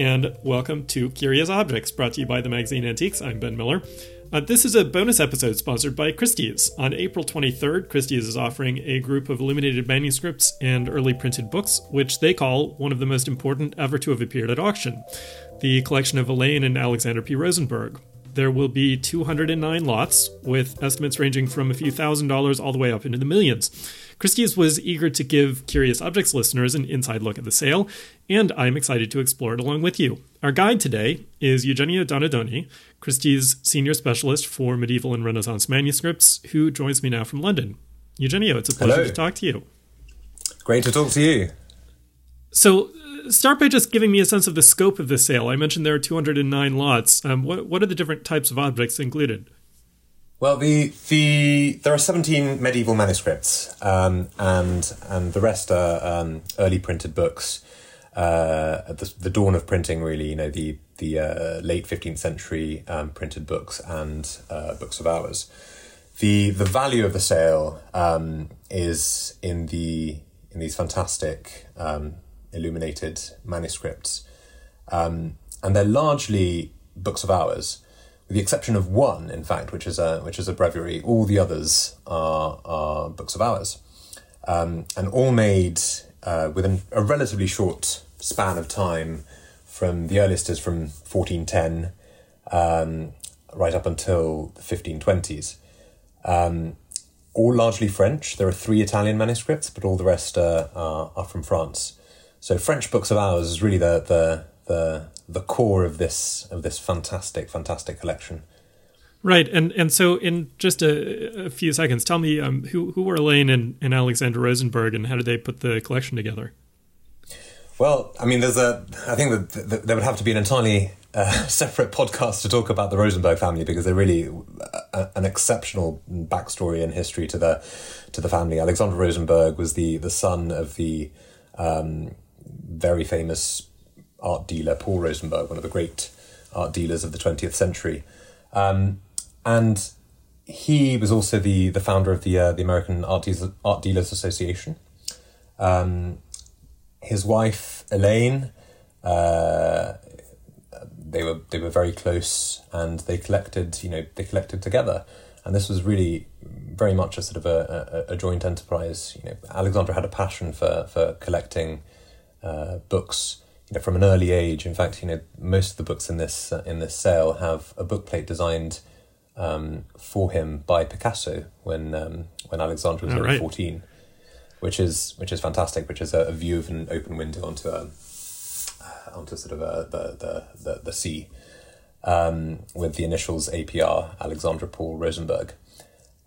and welcome to Curious Objects, brought to you by the magazine Antiques. I'm Ben Miller. Uh, this is a bonus episode sponsored by Christie's. On April 23rd, Christie's is offering a group of illuminated manuscripts and early printed books, which they call one of the most important ever to have appeared at auction the collection of Elaine and Alexander P. Rosenberg. There will be 209 lots, with estimates ranging from a few thousand dollars all the way up into the millions. Christie's was eager to give Curious Objects listeners an inside look at the sale, and I'm excited to explore it along with you. Our guide today is Eugenio Donadoni, Christie's senior specialist for medieval and Renaissance manuscripts, who joins me now from London. Eugenio, it's a pleasure Hello. to talk to you. Great to talk to you. So, uh, start by just giving me a sense of the scope of the sale. I mentioned there are 209 lots. Um, what, what are the different types of objects included? Well, the the there are seventeen medieval manuscripts, um, and and the rest are um, early printed books. Uh, at the, the dawn of printing, really, you know, the the uh, late fifteenth century um, printed books and uh, books of hours. The the value of the sale um, is in the in these fantastic um, illuminated manuscripts, um, and they're largely books of hours the exception of one, in fact, which is a which is a breviary. All the others are are books of hours, um, and all made uh, within a relatively short span of time. From the earliest is from fourteen ten, um, right up until the fifteen twenties. Um, all largely French. There are three Italian manuscripts, but all the rest uh, are are from France. So French books of hours is really the the the the core of this of this fantastic fantastic collection. Right, and and so in just a, a few seconds, tell me um, who who were Elaine and, and Alexander Rosenberg, and how did they put the collection together? Well, I mean, there's a. I think that th- th- there would have to be an entirely uh, separate podcast to talk about the Rosenberg family because they're really a, an exceptional backstory and history to the to the family. Alexander Rosenberg was the the son of the um, very famous art dealer Paul Rosenberg, one of the great art dealers of the 20th century. Um, and he was also the, the founder of the uh, the American Art Dealers, art Dealers Association. Um, his wife Elaine, uh, they were they were very close, and they collected you know they collected together, and this was really very much a sort of a, a, a joint enterprise. You know, Alexandre had a passion for for collecting uh, books you know, from an early age. In fact, you know, most of the books in this uh, in this sale have a bookplate designed um, for him by Picasso when um, when Alexandre was only right. fourteen, which is which is fantastic. Which is a, a view of an open window onto a uh, onto sort of a, the, the the the sea um, with the initials APR Alexandre Paul Rosenberg.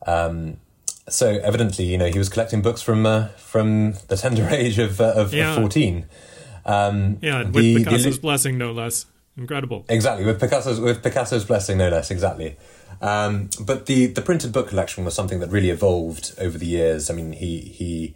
Um, so evidently, you know, he was collecting books from uh, from the tender age of uh, of, Yeah. of fourteen. Um, Yeah, with the Picasso's illu- blessing, no less. Incredible. Exactly with Picasso's with Picasso's blessing, no less. Exactly, um, but the the printed book collection was something that really evolved over the years. I mean, he he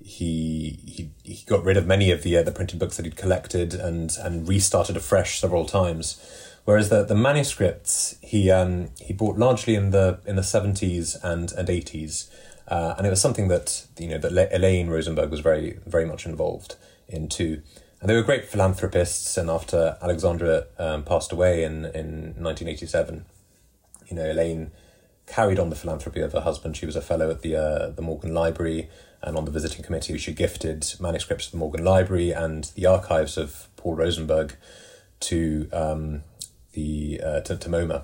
he he, he got rid of many of the uh, the printed books that he'd collected and and restarted afresh several times. Whereas the the manuscripts he um, he bought largely in the in the seventies and and eighties, uh, and it was something that you know that Elaine Rosenberg was very very much involved in too. And they were great philanthropists. And after Alexandre um, passed away in, in 1987, you know, Elaine carried on the philanthropy of her husband. She was a fellow at the uh, the Morgan Library and on the visiting committee. She gifted manuscripts of the Morgan Library and the archives of Paul Rosenberg to um, the uh, to, to MoMA.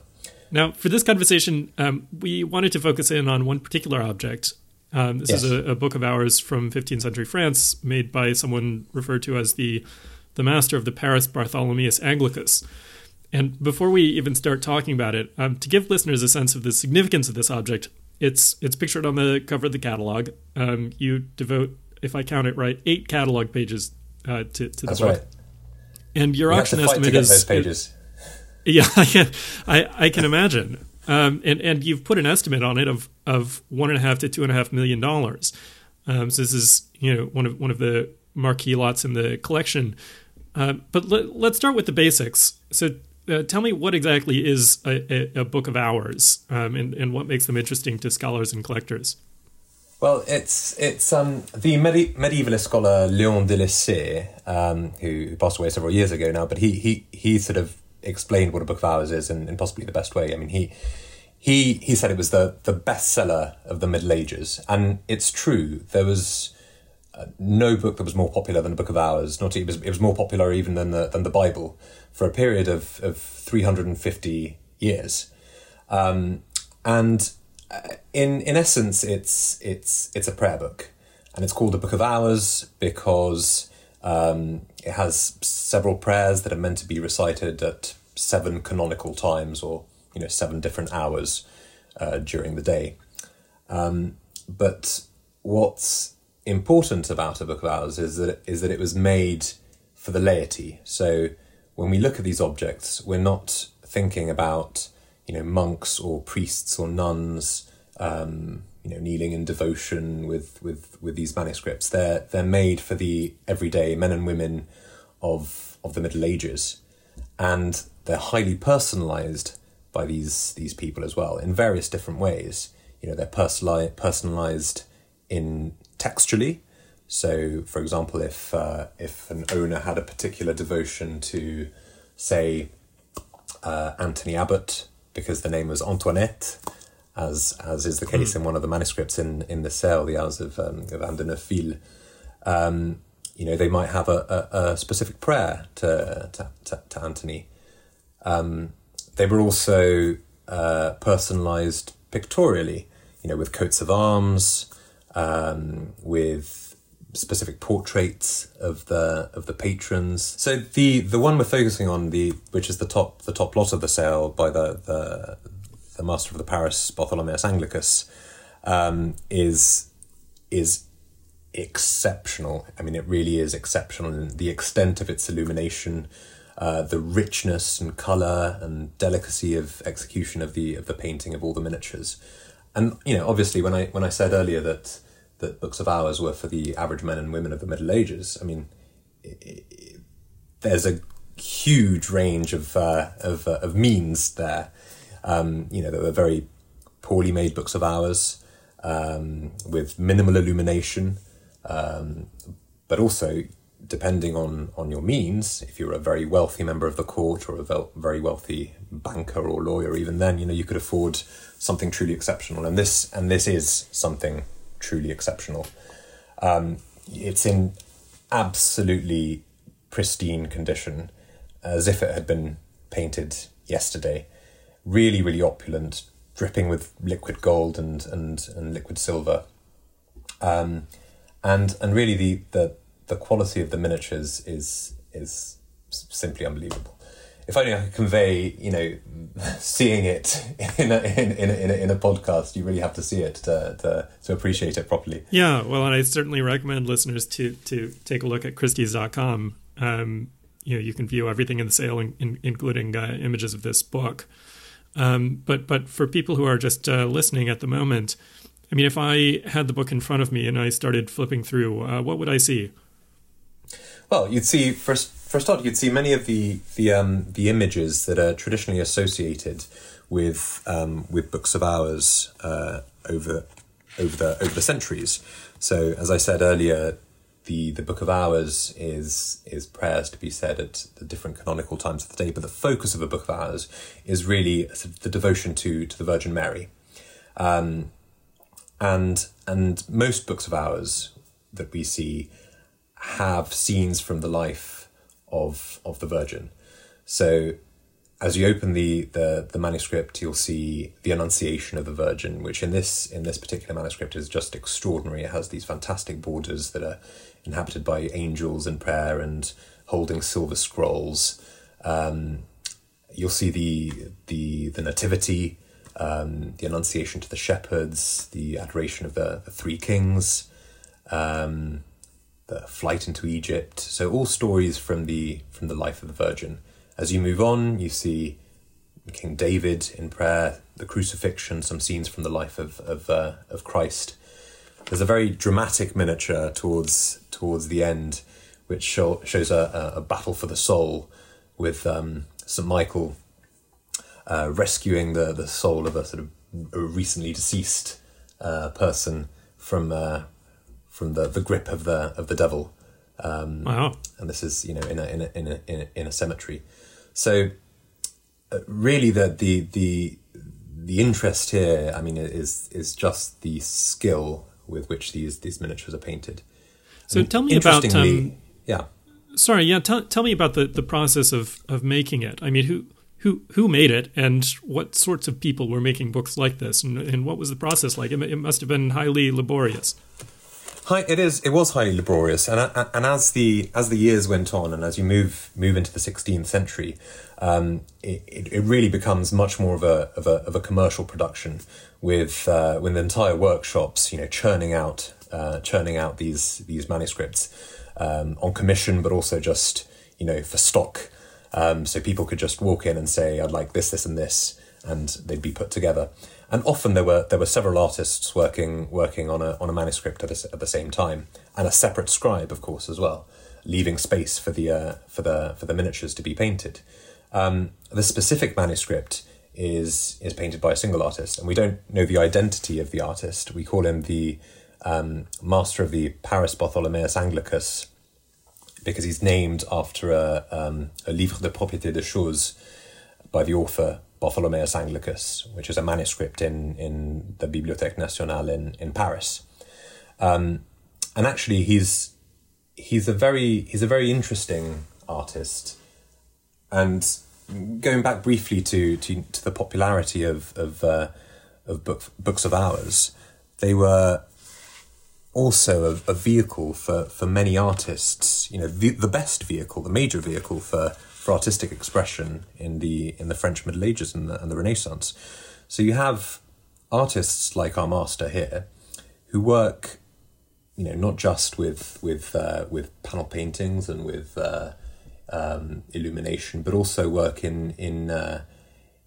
Now, for this conversation, um, we wanted to focus in on one particular object. Um, this is a, a book of hours from 15th century France, made by someone referred to as the the master of the Paris Bartholomeus Anglicus. And before we even start talking about it, um, to give listeners a sense of the significance of this object, it's it's pictured on the cover of the catalog. Um, you devote, if I count it right, eight catalog pages uh, to, to That's book. right. And your We auction estimate is pages. yeah, I can, I, I can imagine. Um, and and you've put an estimate on it of of one and a half to two and a half million dollars. Um, so this is you know one of one of the marquee lots in the collection. Uh, but let, let's start with the basics. So uh, tell me what exactly is a, a, a book of hours, um, and and what makes them interesting to scholars and collectors. Well, it's it's um, the medi- medievalist scholar Léon Delaissé, um, who passed away several years ago now, but he he he sort of explained what a book of hours is in, in possibly the best way. I mean, he he he said it was the the bestseller of the Middle Ages, and it's true. There was uh, no book that was more popular than the Book of Hours. Not it was it was more popular even than the than the Bible for a period of of three hundred and fifty years, um, and in in essence, it's it's it's a prayer book, and it's called the Book of Hours because um, it has several prayers that are meant to be recited at seven canonical times, or you know seven different hours uh, during the day. Um, but what's important about a Book of Hours is that is that it was made for the laity. So when we look at these objects, we're not thinking about you know monks or priests or nuns um, you know kneeling in devotion with with with these manuscripts. They're they're made for the everyday men and women of of the middle ages. And they're highly personalized by these these people as well in various different ways. You know they're personali- personalized in textually. So for example if uh, if an owner had a particular devotion to say uh, Anthony Abbot, because the name was Antoinette, as as is the case in one of the manuscripts in in the cell, the Hours of um, of Anne de Neufville. Um, you know, they might have a, a, a specific prayer to to, to, to Anthony. Um, they were also uh, personalized pictorially, you know, with coats of arms, um, with specific portraits of the of the patrons. So the the one we're focusing on the which is the top the top lot of the sale by the the, the master of the Paris Bartholomeus Anglicus um, is is exceptional. I mean, it really is exceptional in the extent of its illumination. Uh, the richness and color and delicacy of execution of the of the painting of all the miniatures, and you know, obviously, when I when I said earlier that that books of hours were for the average men and women of the Middle Ages. I mean, it, it, there's a huge range of uh, of, uh, of means there. Um, you know, there were very poorly made books of hours um, with minimal illumination, um, but also depending on on your means. If you're a very wealthy member of the court or a very wealthy banker or lawyer, even then, you know, you could afford something truly exceptional. And this and this is something truly exceptional. Um, it's in absolutely pristine condition, as if it had been painted yesterday. Really, really opulent, dripping with liquid gold and and, and liquid silver. Um, and and really the, the the quality of the miniatures is is simply unbelievable if only I could convey, you know, seeing it in a, in, in, in, a, in a podcast, you really have to see it to, to, to appreciate it properly. Yeah, well, and I certainly recommend listeners to, to take a look at Christie's.com. Um, you know, you can view everything in the sale, in, in, including uh, images of this book. Um, but but for people who are just uh, listening at the moment, I mean, if I had the book in front of me and I started flipping through, uh, what would I see? Well, you'd see first first start, you'd see many of the the um, the images that are traditionally associated with um, with books of hours uh, over over the over the centuries. So, as I said earlier, the the Book of Hours is is prayers to be said at the different canonical times of the day, but the focus of a Book of Hours is really the devotion to to the Virgin Mary, um, and and most books of hours that we see have scenes from the life of of the Virgin. So as you open the, the, the manuscript, you'll see the Annunciation of the Virgin, which in this in this particular manuscript is just extraordinary. It has these fantastic borders that are inhabited by angels in prayer and holding silver scrolls. Um, you'll see the the the Nativity, um, the Annunciation to the shepherds, the adoration of the, the three kings. Um, the flight into Egypt. So all stories from the from the life of the Virgin. As you move on, you see King David in prayer, the crucifixion, some scenes from the life of of, uh, of Christ. There's a very dramatic miniature towards towards the end, which show, shows a, a, battle for the soul, with um, Saint Michael uh, rescuing the the soul of a sort of a recently deceased uh, person from uh, from the, the grip of the of the devil. Um, wow! And this is you know in a in a in a in a, in a cemetery. So uh, really, the the the the interest here, I mean, is is just the skill with which these these miniatures are painted. So tell me about um, yeah. Sorry, yeah. Tell, tell me about the, the process of, of making it. I mean, who who who made it, and what sorts of people were making books like this, and, and what was the process like? It, it must have been highly laborious. Hi, it is. It was highly laborious, and and as the as the years went on, and as you move move into the 16th century, um, it, it really becomes much more of a of a, of a commercial production with uh, with entire workshops, you know, churning out uh, churning out these these manuscripts um, on commission, but also just you know for stock. Um, so people could just walk in and say, "I'd like this, this, and this," and they'd be put together. And often there were there were several artists working working on a on a manuscript at, a, at the same time, and a separate scribe, of course, as well, leaving space for the uh, for the for the miniatures to be painted. Um, the specific manuscript is is painted by a single artist, and we don't know the identity of the artist. We call him the um, master of the Paris Bartholomeus Anglicus because he's named after a, um, a livre de propriété de choses by the author Bartholomeus Anglicus, which is a manuscript in, in the Bibliothèque Nationale in, in Paris. Um, and actually, he's he's a very he's a very interesting artist. And going back briefly to to, to the popularity of of uh, of book, books of hours, they were also a, a, vehicle for, for many artists. You know, the, the best vehicle, the major vehicle for, for artistic expression in the in the French Middle Ages and the, and the Renaissance. So you have artists like our master here, who work, you know, not just with with uh, with panel paintings and with uh, um, illumination, but also work in in uh,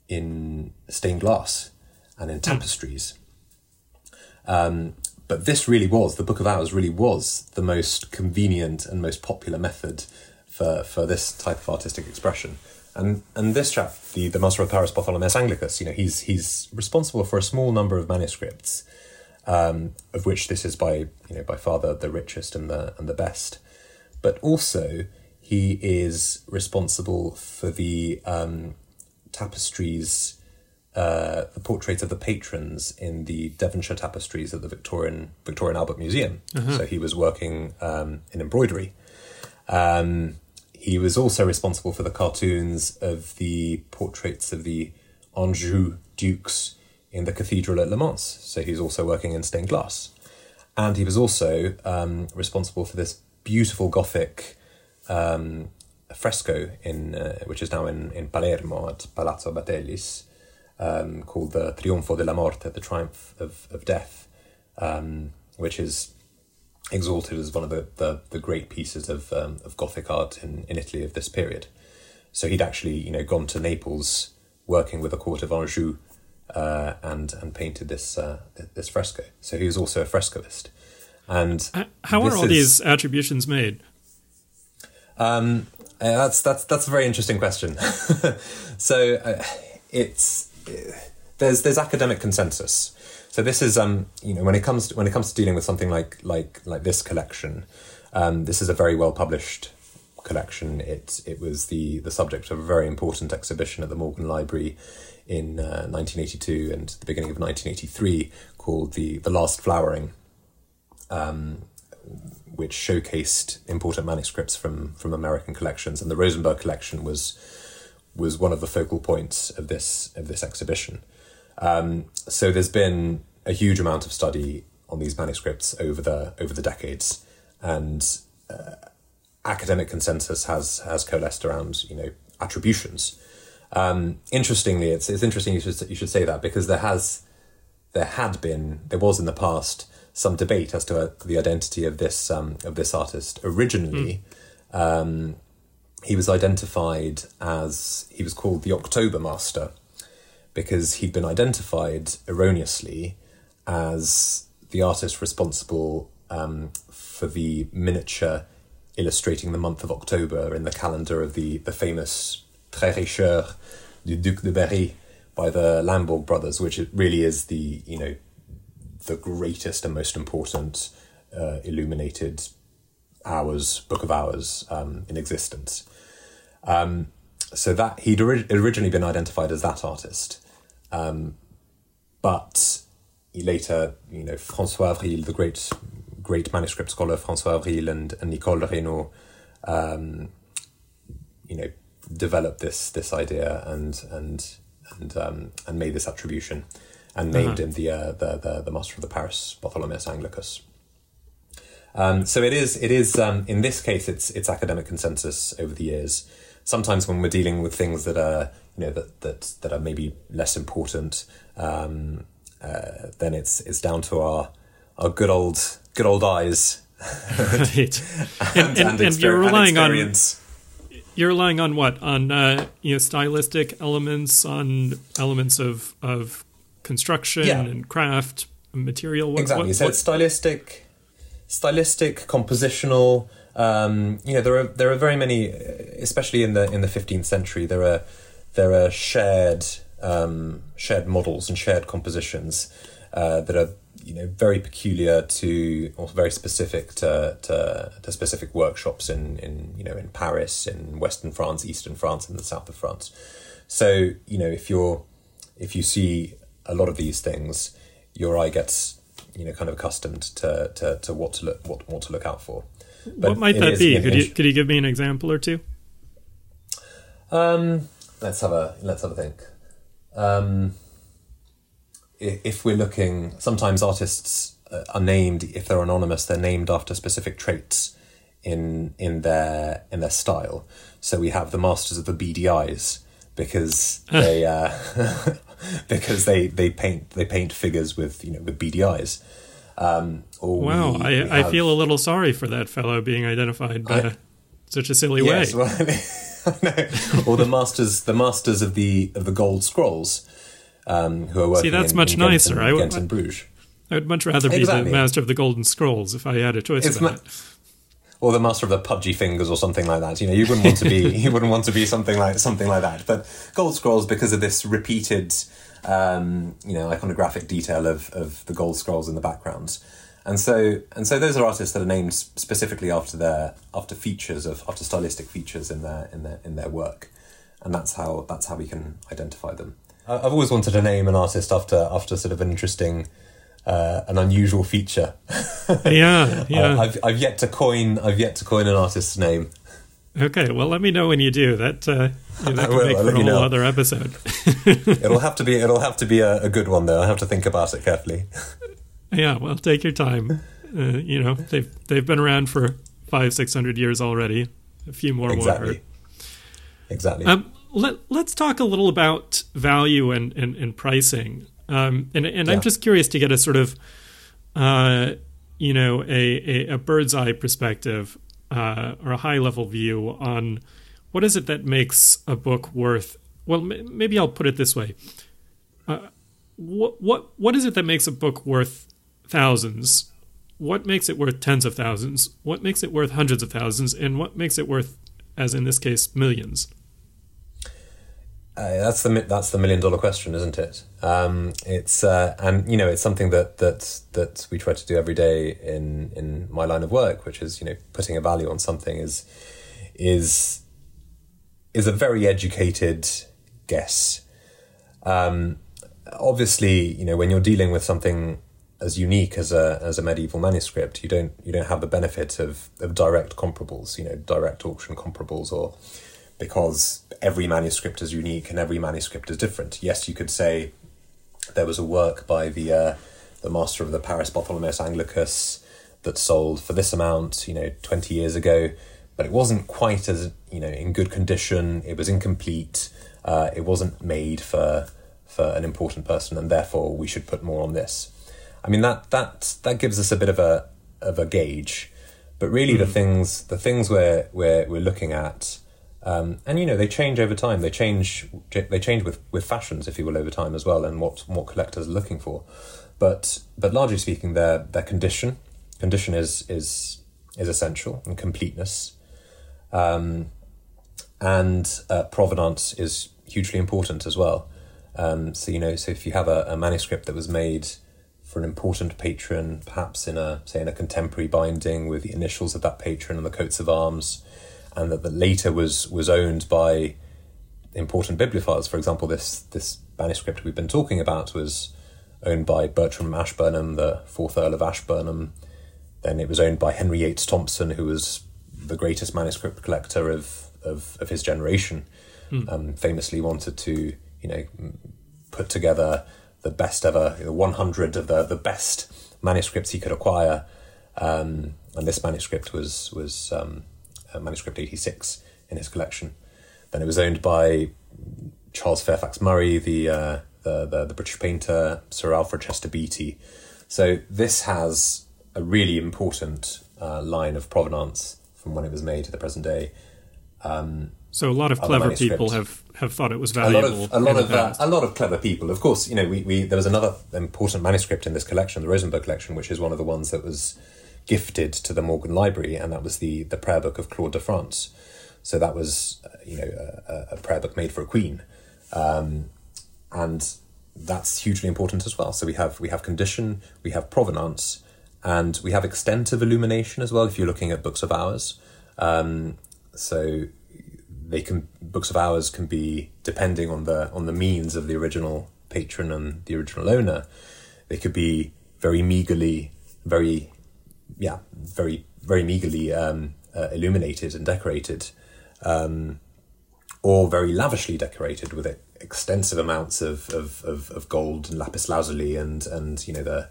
in stained glass and in tapestries. Um, but this really was, the Book of Hours really was the most convenient and most popular method for, for this type of artistic expression. And and this chap, the, the Master of Paris Bartholomeus Anglicus, you know, he's he's responsible for a small number of manuscripts, um, of which this is by you know by far the, the richest and the and the best. But also he is responsible for the um, tapestries uh, the portraits of the patrons in the Devonshire tapestries at the Victorian Victoria and Albert Museum. Uh-huh. So he was working um, in embroidery. Um, he was also responsible for the cartoons of the portraits of the Anjou dukes in the cathedral at Le Mans. So he's also working in stained glass. And he was also um, responsible for this beautiful Gothic um, fresco in uh, which is now in, in Palermo at Palazzo Abatellis, um, called the Trionfo della Morte, the Triumph of, of Death, um, which is exalted as one of the, the, the great pieces of, um, of Gothic art in, in Italy of this period. So he'd actually, you know, gone to Naples working with the court of Anjou uh, and and painted this uh, this fresco. So he was also a frescoist. And how are all is, these attributions made? Um, uh, that's that's that's a very interesting question. so uh, it's there's there's academic consensus. So this is um you know when it comes to, when it comes to dealing with something like like like this collection, um, this is a very well published collection. It it was the the subject of a very important exhibition at the Morgan Library in uh, 1982 and the beginning of 1983 called the the Last Flowering, um, which showcased important manuscripts from from American collections, and the Rosenberg collection was was one of the focal points of this of this exhibition. Um, so there's been a huge amount of study on these manuscripts over the over the decades, and uh, academic consensus has has coalesced around you know attributions. Um, interestingly, it's it's interesting you should you should say that because there has there had been there was in the past some debate as to uh, the identity of this um, of this artist. Originally, mm. He was identified as he was called the October Master because he'd been identified erroneously as the artist responsible um, for the miniature illustrating the month of October in the calendar of the, the famous Très Riches Heures du Duc de Berry by the Limbourg brothers, which really is the you know the greatest and most important uh, illuminated hours book of hours um, in existence. Um, so that he'd ori- originally been identified as that artist, um, but he later, you know, François Avril, the great great manuscript scholar François Avril and, and Nicole Reynaud, um, you know, developed this this idea and and and um, and made this attribution, and named uh-huh. him the, uh, the the the master of the Paris Bartholomeus Anglicus. Um, so it is it is um, in this case it's it's academic consensus over the years. Sometimes when we're dealing with things that are you know that that that are maybe less important, um, uh, then it's it's down to our our good old good old eyes. right. and, and, and, and you're relying on you're relying on what on uh, you know stylistic elements on elements of of construction yeah. and craft material what, exactly what, so what? stylistic stylistic compositional um, you know there are there are very many especially in the in the 15th century there are there are shared um, shared models and shared compositions uh, that are you know very peculiar to or very specific to, to, to specific workshops in in you know in Paris in Western France Eastern France and the south of France. So you know if you're if you see a lot of these things your eye gets you know kind of accustomed to to, to what to look what, what to look out for but what might that be could you could you give me an example or two um let's have a let's have a think um if we're looking, sometimes artists uh, are named if they're anonymous. They're named after specific traits in in their in their style. So we have the masters of the beady eyes because they uh, because they they paint they paint figures with you know with beady eyes. Um, wow, we, I, we have, I feel a little sorry for that fellow being identified by I, such a silly yes, way. Well, no. or the masters the masters of the of the gold scrolls um, who are working. See, that's in, much in nicer. Ghent and, I Ghent and Bruges. I would much rather be exactly. the master of the Golden Scrolls if I had a choice it's about ma- it. Or the master of the pudgy fingers, or something like that. You know, you wouldn't want to be. you wouldn't want to be something like something like that. But gold scrolls, because of this repeated, um, you know, iconographic detail of of the gold scrolls in the background. and so and so those are artists that are named specifically after their after features of after stylistic features in their in their in their work, and that's how that's how we can identify them. I've always wanted to name an artist after after sort of an interesting, uh, an unusual feature. yeah, yeah. I've I've yet to coin I've yet to coin an artist's name. Okay, well, let me know when you do. That uh, that could make for a whole know. other episode. it'll have to be it'll have to be a, a, good one though. I have to think about it carefully. yeah, well, take your time. Uh, you know, they've they've been around for five six hundred years already. A few more exactly. will hurt. Exactly. Um, let, us talk a little about value and, and, and pricing. Um, and and yeah. I'm just curious to get a sort of, uh, you know, a, a, a, bird's eye perspective uh, or a high level view on what is it that makes a book worth. Well, m- maybe I'll put it this way: uh, what what what is it that makes a book worth thousands? What makes it worth tens of thousands? What makes it worth hundreds of thousands? And what makes it worth, as in this case, millions? Uh, that's the that's the million dollar question, isn't it? Um, it's uh, and you know it's something that that that we try to do every day in in my line of work, which is you know putting a value on something is is is a very educated guess. Um, obviously, you know when you're dealing with something as unique as a as a medieval manuscript, you don't you don't have the benefit of of direct comparables, you know, direct auction comparables or because every manuscript is unique and every manuscript is different. Yes, you could say there was a work by the uh, the master of the Paris Bartholomeus Anglicus that sold for this amount, you know, twenty years ago, but it wasn't quite as you know in good condition. It was incomplete. Uh, it wasn't made for for an important person, and therefore we should put more on this. I mean that that that gives us a bit of a of a gauge, but really mm. the hmm. things the things we're we're we're looking at um, and you know they change over time. They change. They change with, with fashions, if you will, over time as well, and what what collectors are looking for. But but largely speaking, their their condition condition is is is essential and completeness, um, and uh, provenance is hugely important as well. Um, so you know, so if you have a, a manuscript that was made for an important patron, perhaps in a say in a contemporary binding with the initials of that patron and the coats of arms, and that, that later was was owned by important bibliophiles. For example, this this manuscript we've been talking about was owned by Bertram Ashburnham, the fourth Earl of Ashburnham. Then it was owned by Henry Yates Thompson, who was the greatest manuscript collector of of, of his generation. Mm. Um, famously wanted to you know put together the best ever, you know, 100 of the, the best manuscripts he could acquire. Um, and this manuscript was, was um, manuscript 86 in his collection. Then it was owned by Charles Fairfax Murray, the, uh, the, the, the, British painter, Sir Alfred Chester Beatty. So this has a really important uh, line of provenance from when it was made to the present day. Um, so a lot of clever people have, have thought it was valuable. A lot of a lot of uh, a lot of clever people. Of course, you know, we, we there was another important manuscript in this collection, the Rosenberg collection, which is one of the ones that was gifted to the Morgan Library, and that was the the prayer book of Claude de France. So that was uh, you know a, a, prayer book made for a queen, um, and that's hugely important as well. So we have we have condition, we have provenance, and we have extent of illumination as well. If you're looking at books of hours, um, so they can books of hours can be depending on the on the means of the original patron and the original owner. They could be very meagerly, very yeah, very very meagerly um, uh, illuminated and decorated, um, or very lavishly decorated with extensive amounts of, of, of, of, gold and lapis lazuli and and you know the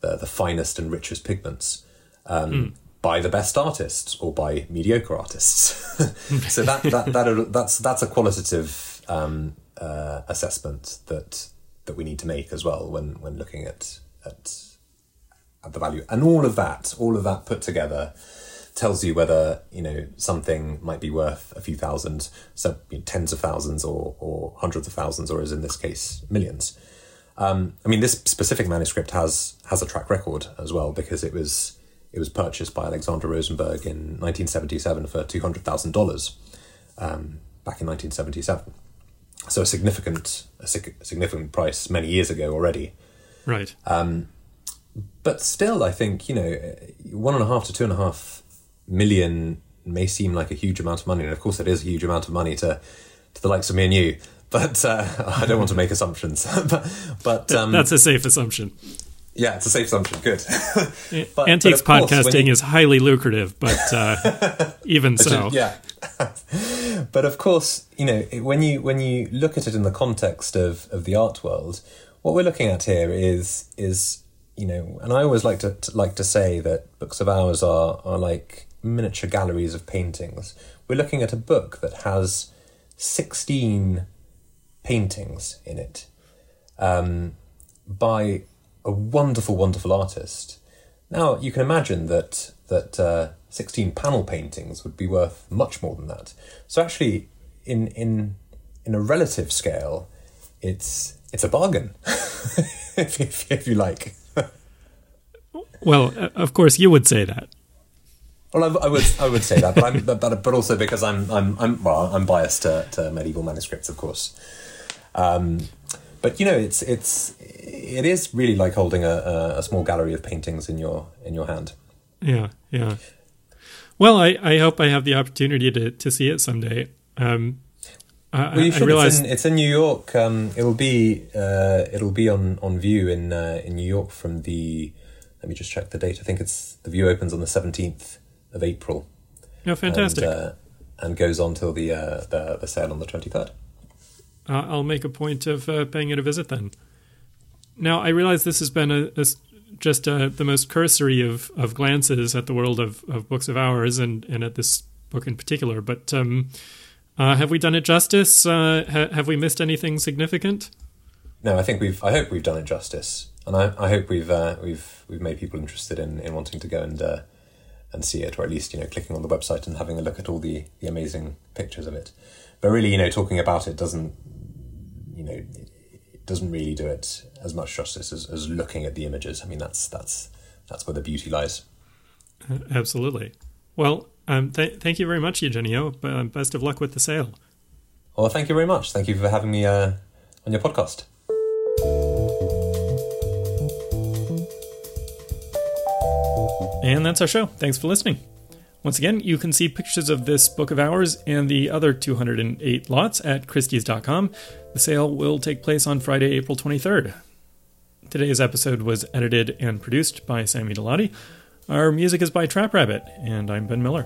the, the finest and richest pigments. Um, mm by the best artists or by mediocre artists. so that, that, that that's that's a qualitative um, uh, assessment that that we need to make as well when when looking at at at the value and all of that all of that put together tells you whether you know something might be worth a few thousand so you know, tens of thousands or or hundreds of thousands or as in this case millions um, I mean this specific manuscript has has a track record as well because it was it was purchased by Alexander Rosenberg in 1977 for $200,000 um, back in 1977. So a significant, a significant price many years ago already. Right. Um, but still, I think, you know, one and a half to two and a half million may seem like a huge amount of money. And of course, it is a huge amount of money to, to the likes of me and you. But uh, I don't want to make assumptions. but, but um, that's a safe assumption. Yeah, it's a safe assumption. Good. but, Antiques but podcasting you... is highly lucrative, but uh, even so, yeah. but of course, you know when you when you look at it in the context of of the art world, what we're looking at here is is you know, and I always like to, to like to say that books of hours are are like miniature galleries of paintings. We're looking at a book that has sixteen paintings in it. Um, by a wonderful, wonderful artist. Now you can imagine that that uh, sixteen panel paintings would be worth much more than that. So actually, in in in a relative scale, it's it's a bargain, if, if, if you like. Well, of course, you would say that. Well, I, I, would I would say that, but, I'm, but but also because I'm I'm I'm well I'm biased to, to medieval manuscripts, of course. Um, but you know, it's it's it is really like holding a, a small gallery of paintings in your in your hand. Yeah, yeah. Well, I, I hope I have the opportunity to, to see it someday. Um, I, well, you should. Realized... It's, in, it's in New York. Um, it'll be uh, it'll be on, on view in uh, in New York from the. Let me just check the date. I think it's the view opens on the seventeenth of April. Oh, fantastic! And, uh, and goes on till the uh, the, the sale on the twenty third. I'll make a point of uh, paying it a visit then. Now, I realize this has been a, a just uh, the most cursory of, of glances at the world of, of books of hours and, and at this book in particular, but um, uh, have we done it justice? Uh, ha- have we missed anything significant? No, I think we've. I hope we've done it justice, and I, I hope we've uh, we've we've made people interested in, in wanting to go and uh, and see it, or at least you know clicking on the website and having a look at all the, the amazing pictures of it. But really, you know, talking about it doesn't you know it doesn't really do it as much justice as, as looking at the images. I mean, that's that's that's where the beauty lies. Uh, absolutely. Well, um, th- thank you very much, Eugenio. Best of luck with the sale. Well, thank you very much. Thank you for having me uh, on your podcast. And that's our show. Thanks for listening. Once again, you can see pictures of this book of hours and the other 208 lots at Christie's.com. The sale will take place on Friday, April 23rd. Today's episode was edited and produced by Sammy Delati. Our music is by Trap Rabbit, and I'm Ben Miller.